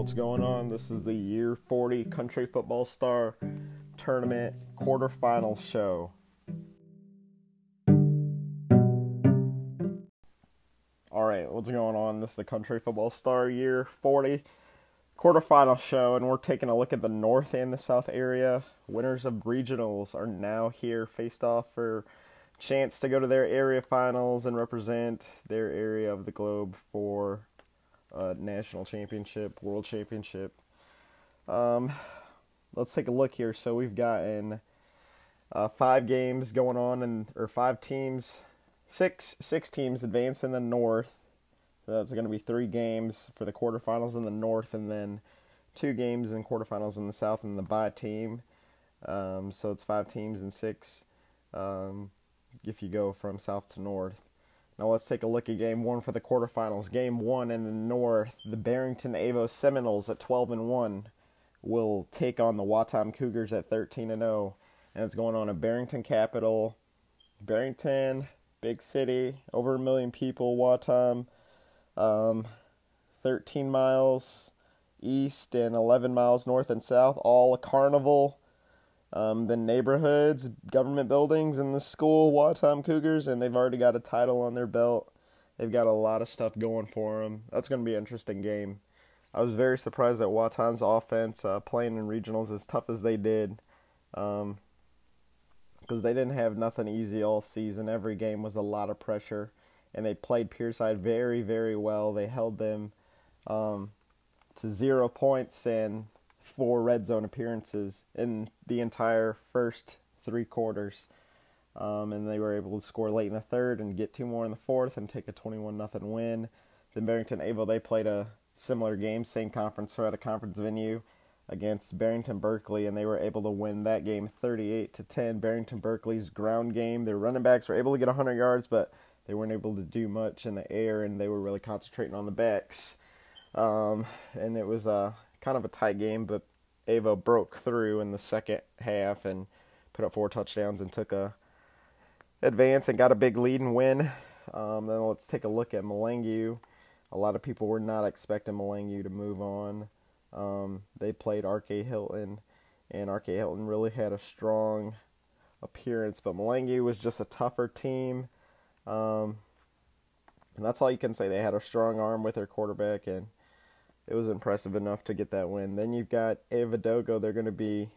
what's going on? This is the Year 40 Country Football Star Tournament quarterfinal show. All right, what's going on? This is the Country Football Star Year 40 quarterfinal show, and we're taking a look at the North and the South area. Winners of regionals are now here, faced off for chance to go to their area finals and represent their area of the globe for national championship, world championship. Um, let's take a look here. So we've gotten uh, five games going on, and or five teams, six six teams advance in the North. So that's going to be three games for the quarterfinals in the North, and then two games in quarterfinals in the South, and the bye team. Um, so it's five teams and six. Um, if you go from south to north. Now let's take a look at game one for the quarterfinals. Game one in the north, the Barrington Avo Seminoles at 12 and 1 will take on the Watom Cougars at 13 and 0, and it's going on at Barrington Capital. Barrington, big city, over a million people. Watom, um, 13 miles east and 11 miles north and south, all a carnival um, the neighborhoods, government buildings, and the school Watom Cougars, and they've already got a title on their belt. They've got a lot of stuff going for them. That's going to be an interesting game. I was very surprised at Watom's offense uh, playing in regionals as tough as they did, because um, they didn't have nothing easy all season. Every game was a lot of pressure, and they played Pierside very, very well. They held them um, to zero points and four red zone appearances in the entire first three quarters. Um, and they were able to score late in the third and get two more in the fourth and take a 21 nothing win. Then Barrington Avo they played a similar game, same conference so at a conference venue against Barrington Berkeley, and they were able to win that game 38 to 10. Barrington Berkeley's ground game, their running backs were able to get 100 yards, but they weren't able to do much in the air, and they were really concentrating on the backs. Um, and it was a kind of a tight game, but Avo broke through in the second half and put up four touchdowns and took a advance and got a big lead and win. Um, then let's take a look at Malangu. A lot of people were not expecting Malangu to move on. Um, they played R.K. Hilton, and R.K. Hilton really had a strong appearance, but Malangu was just a tougher team. Um, and that's all you can say. They had a strong arm with their quarterback, and it was impressive enough to get that win. Then you've got Avadogo. They're going to be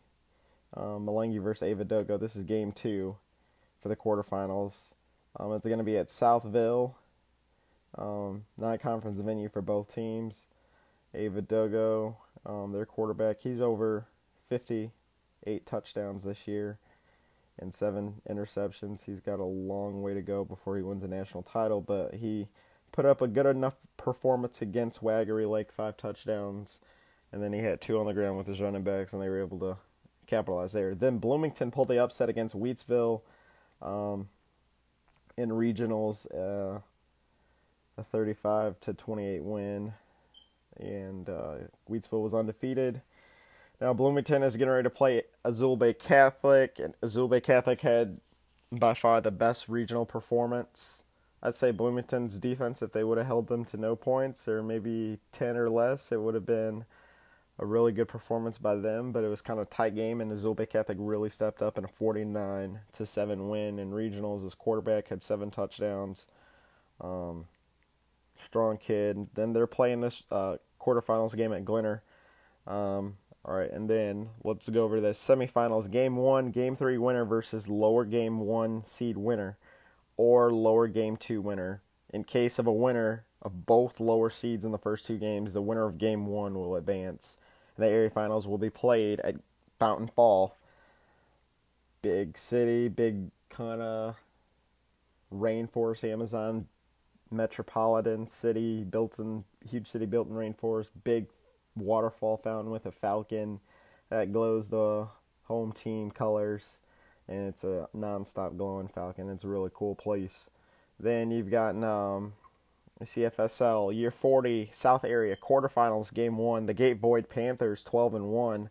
um, Malangi versus Avadogo. This is game two for the quarterfinals. Um, it's going to be at Southville, um, non-conference venue for both teams. Avadogo, um, their quarterback, he's over 58 touchdowns this year and seven interceptions. He's got a long way to go before he wins a national title, but he put up a good enough performance against Waggery Lake, five touchdowns, and then he had two on the ground with his running backs, and they were able to capitalize there. Then Bloomington pulled the upset against Wheatsville um, in regionals, uh, a 35 to 28 win, and uh, Wheatsville was undefeated. Now Bloomington is getting ready to play Azul Bay Catholic, and Azul Bay Catholic had by far the best regional performance I'd say Bloomington's defense, if they would have held them to no points or maybe 10 or less, it would have been a really good performance by them. But it was kind of a tight game, and Azul Bay Catholic really stepped up in a 49 to 7 win in regionals. His quarterback had seven touchdowns. Um, strong kid. Then they're playing this uh, quarterfinals game at Glenner. Um, all right, and then let's go over the semifinals. Game one, game three winner versus lower game one seed winner or lower game two winner. In case of a winner of both lower seeds in the first two games, the winner of game one will advance. The area finals will be played at Fountain Fall. Big city, big kind of rainforest, Amazon metropolitan city, built in huge city built in rainforest, big waterfall fountain with a falcon that glows the home team colors and it's a non-stop glowing falcon. It's a really cool place. Then you've got um, CFSL Year 40 South Area quarterfinals game one. The Gate Boyd Panthers 12 and one.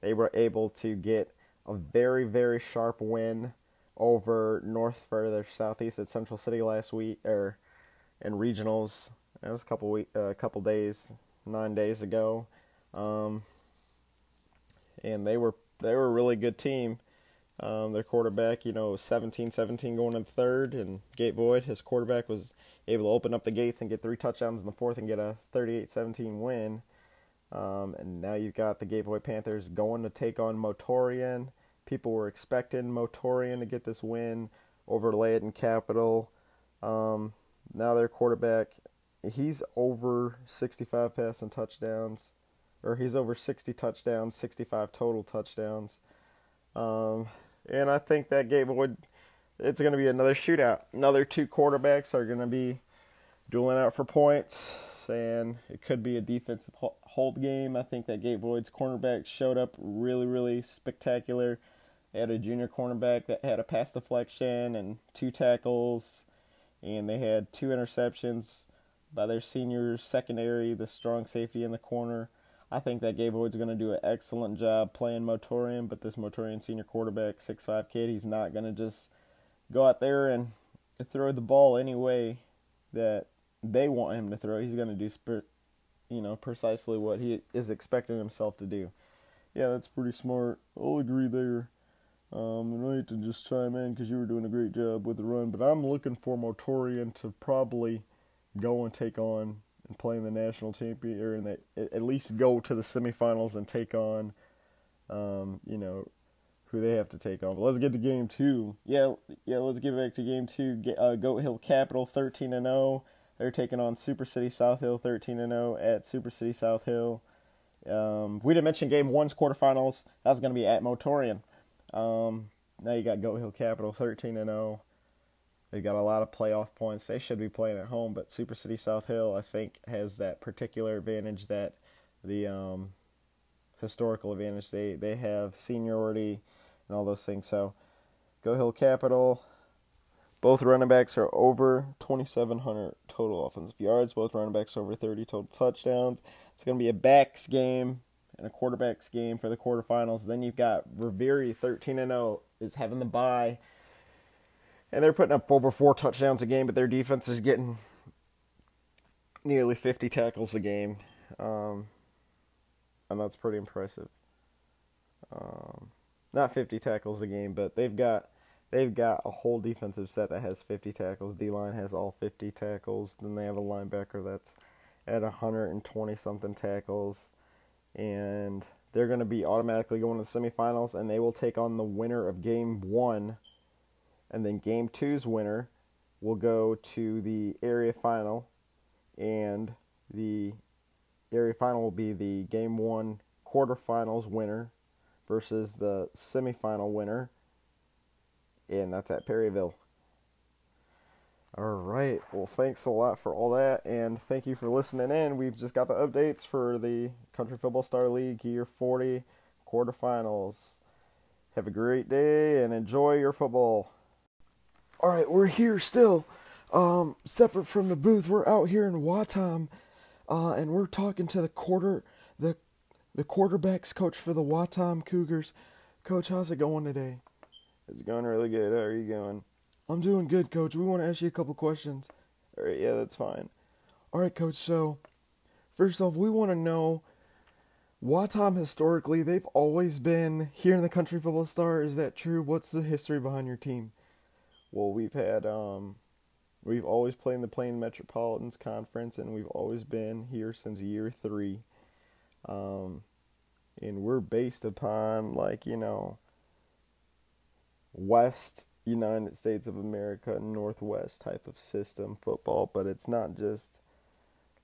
They were able to get a very very sharp win over North further southeast at Central City last week or in regionals. That was a couple week, a uh, couple days, nine days ago. Um, and they were they were a really good team. Um, their quarterback, you know, 17-17 going in third, and Gabe Boyd, his quarterback, was able to open up the gates and get three touchdowns in the fourth and get a 38-17 win. Um, and now you've got the Gabe Boyd Panthers going to take on Motorian. People were expecting Motorian to get this win over Layton Capital. Um, now their quarterback, he's over 65 passing touchdowns, or he's over 60 touchdowns, 65 total touchdowns. Um, and I think that game would, it's going to be another shootout. Another two quarterbacks are going to be dueling out for points, and it could be a defensive hold game. I think that Gabe Boyd's cornerback showed up really, really spectacular. They had a junior cornerback that had a pass deflection and two tackles, and they had two interceptions by their senior secondary, the strong safety in the corner. I think that Gabe Boyd's going to do an excellent job playing Motorian, but this Motorian senior quarterback, six-five kid, he's not going to just go out there and throw the ball any way that they want him to throw. He's going to do, you know, precisely what he is expecting himself to do. Yeah, that's pretty smart. I'll agree there. Um, and I hate to just chime in because you were doing a great job with the run, but I'm looking for Motorian to probably go and take on and play in the national champion or in the, at least go to the semifinals and take on, um, you know, who they have to take on. But let's get to game two. Yeah, yeah. Let's get back to game two. Uh, Goat Hill Capital thirteen and zero. Oh. They're taking on Super City South Hill thirteen and zero oh at Super City South Hill. Um, we didn't mention game one's quarterfinals. That's going to be at Motorian. Um, now you got Goat Hill Capital thirteen and zero. They've got a lot of playoff points. They should be playing at home, but Super City South Hill, I think, has that particular advantage that the um, historical advantage. They they have seniority and all those things. So, Go Hill Capital. Both running backs are over 2,700 total offensive yards. Both running backs over 30 total touchdowns. It's going to be a backs game and a quarterbacks game for the quarterfinals. Then you've got Revere 13 and 0 is having the bye and they're putting up over four touchdowns a game, but their defense is getting nearly 50 tackles a game, um, and that's pretty impressive. Um, not 50 tackles a game, but they've got they've got a whole defensive set that has 50 tackles. D line has all 50 tackles. Then they have a linebacker that's at 120 something tackles, and they're going to be automatically going to the semifinals, and they will take on the winner of game one and then game two's winner will go to the area final, and the area final will be the game one quarterfinals winner versus the semifinal winner, and that's at Perryville. All right. Well, thanks a lot for all that, and thank you for listening in. We've just got the updates for the Country Football Star League Year 40 quarterfinals. Have a great day and enjoy your football. All right, we're here still, um, separate from the booth. We're out here in Watam, uh, and we're talking to the quarter the the quarterbacks coach for the Watam Cougars. Coach, how's it going today? It's going really good. How are you going? I'm doing good, Coach. We want to ask you a couple questions. All right, yeah, that's fine. All right, Coach. So, first off, we want to know Watam historically, they've always been here in the Country Football Star. Is that true? What's the history behind your team? Well, we've had um, we've always played in the Plain Metropolitans Conference, and we've always been here since year three. Um, and we're based upon like you know West United States of America, Northwest type of system football, but it's not just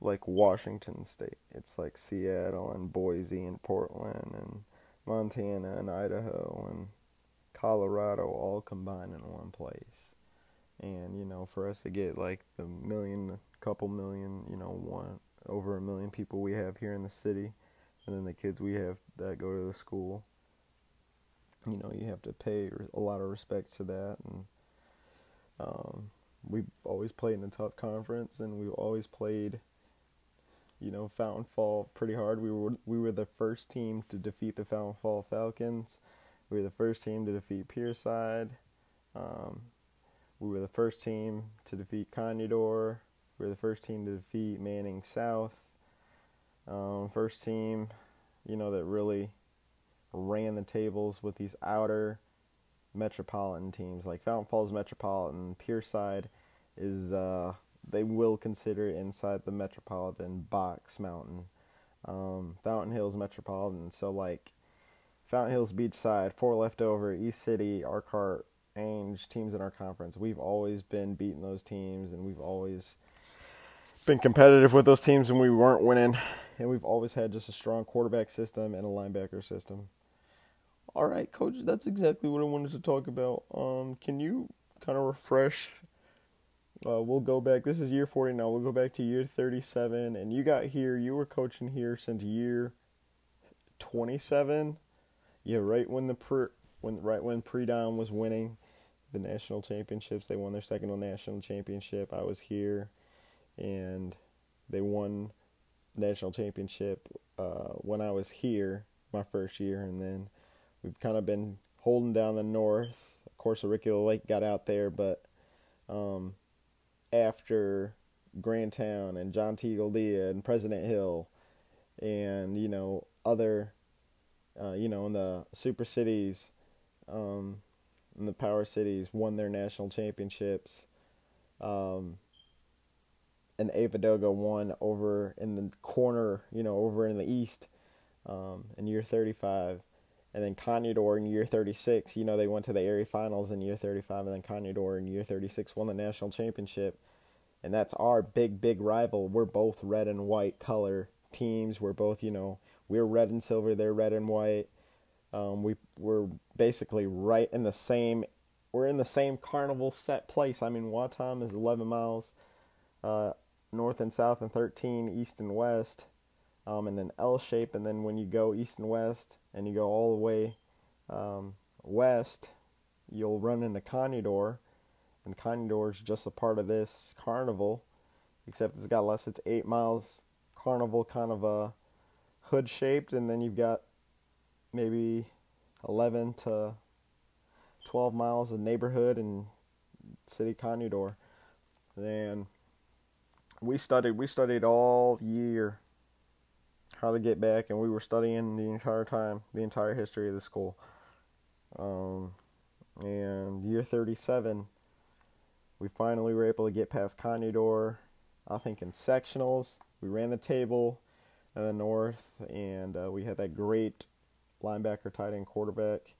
like Washington State. It's like Seattle and Boise and Portland and Montana and Idaho and Colorado all combined in one place. And, you know, for us to get like the million, couple million, you know, one, over a million people we have here in the city, and then the kids we have that go to the school, you know, you have to pay a lot of respect to that. And um, we've always played in a tough conference, and we've always played you know Fountain Fall pretty hard. We were we were the first team to defeat the Fountain Fall Falcons. We were the first team to defeat Pierside. Um, we were the first team to defeat Conudor. We were the first team to defeat Manning South. Um, first team you know, that really ran the tables with these outer metropolitan teams like Fountain Falls Metropolitan, Pierside is uh, they will consider inside the metropolitan box mountain. Um, Fountain Hills Metropolitan, so like Fountain Hills Beachside, Four Leftover, East City, Arcart, Ainge teams in our conference. We've always been beating those teams, and we've always been competitive with those teams when we weren't winning. And we've always had just a strong quarterback system and a linebacker system. All right, coach, that's exactly what I wanted to talk about. Um, can you kind of refresh? Uh, we'll go back. This is year 40 now. We'll go back to year 37. And you got here, you were coaching here since year 27. Yeah, right when the pre, when right when Predom was winning the national championships, they won their second national championship. I was here, and they won national championship uh, when I was here my first year, and then we've kind of been holding down the north. Of course, Auricula Lake got out there, but um, after Grandtown and John T. Gildea and President Hill, and you know other, uh, you know, in the super cities, um, in the power cities, won their national championships. Um, and Avodoga won over in the corner, you know, over in the east um, in year 35. And then Conyador in year 36, you know, they went to the area finals in year 35. And then Conyador in year 36 won the national championship. And that's our big, big rival. We're both red and white color teams. We're both, you know, we're red and silver, they're red and white. Um, we we're basically right in the same we're in the same carnival set place. I mean, Watam is 11 miles uh, north and south and 13 east and west um, in an L shape. And then when you go east and west and you go all the way um, west, you'll run into Conudor. And Conudor is just a part of this carnival, except it's got less. It's eight miles carnival, kind of a hood shaped, and then you've got maybe 11 to 12 miles of neighborhood and city Conudor. And we studied we studied all year how to get back and we were studying the entire time the entire history of the school. Um, and year 37 we finally were able to get past Conudor I think in sectionals. We ran the table in the north and uh, we had that great linebacker tight end quarterback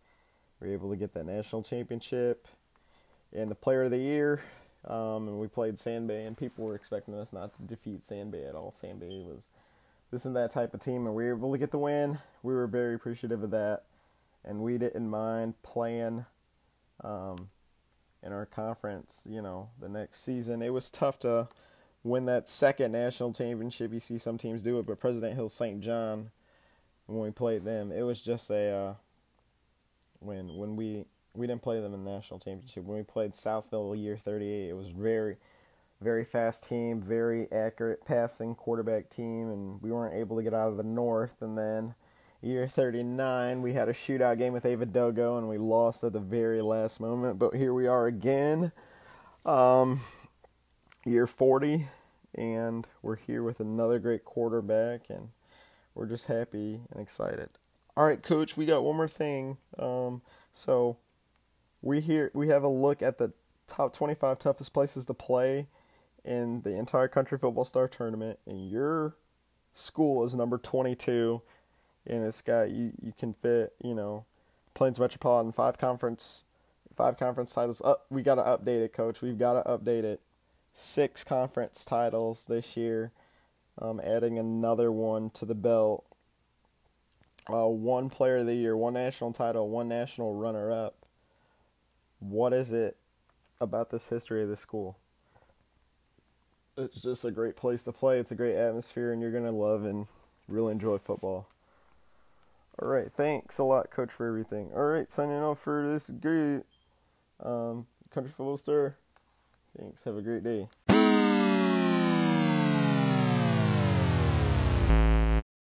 we were able to get that national championship and the player of the year um, and we played Sandbay, and people were expecting us not to defeat Sandbay at all. Sandbay was this and that type of team, and we were able to get the win. We were very appreciative of that, and we didn't mind playing um, in our conference. You know, the next season it was tough to win that second national championship. You see some teams do it, but President Hill St. John, when we played them, it was just a uh, when when we we didn't play them in the national championship. When we played Southville year 38, it was very, very fast team, very accurate passing quarterback team, and we weren't able to get out of the north. And then year 39, we had a shootout game with Avodogo, and we lost at the very last moment. But here we are again, um, year 40, and we're here with another great quarterback, and we're just happy and excited. All right, coach, we got one more thing. Um, so we here we have a look at the top 25 toughest places to play in the entire country football star tournament and your school is number 22 and it's got you you can fit you know plains metropolitan five conference five conference titles up we got to update it coach we've got to update it six conference titles this year um, adding another one to the belt uh, one player of the year one national title one national runner up what is it about this history of the school? It's just a great place to play. It's a great atmosphere, and you're going to love and really enjoy football. All right, thanks a lot, Coach, for everything. All right, signing off for this great um, country football star. Thanks. Have a great day.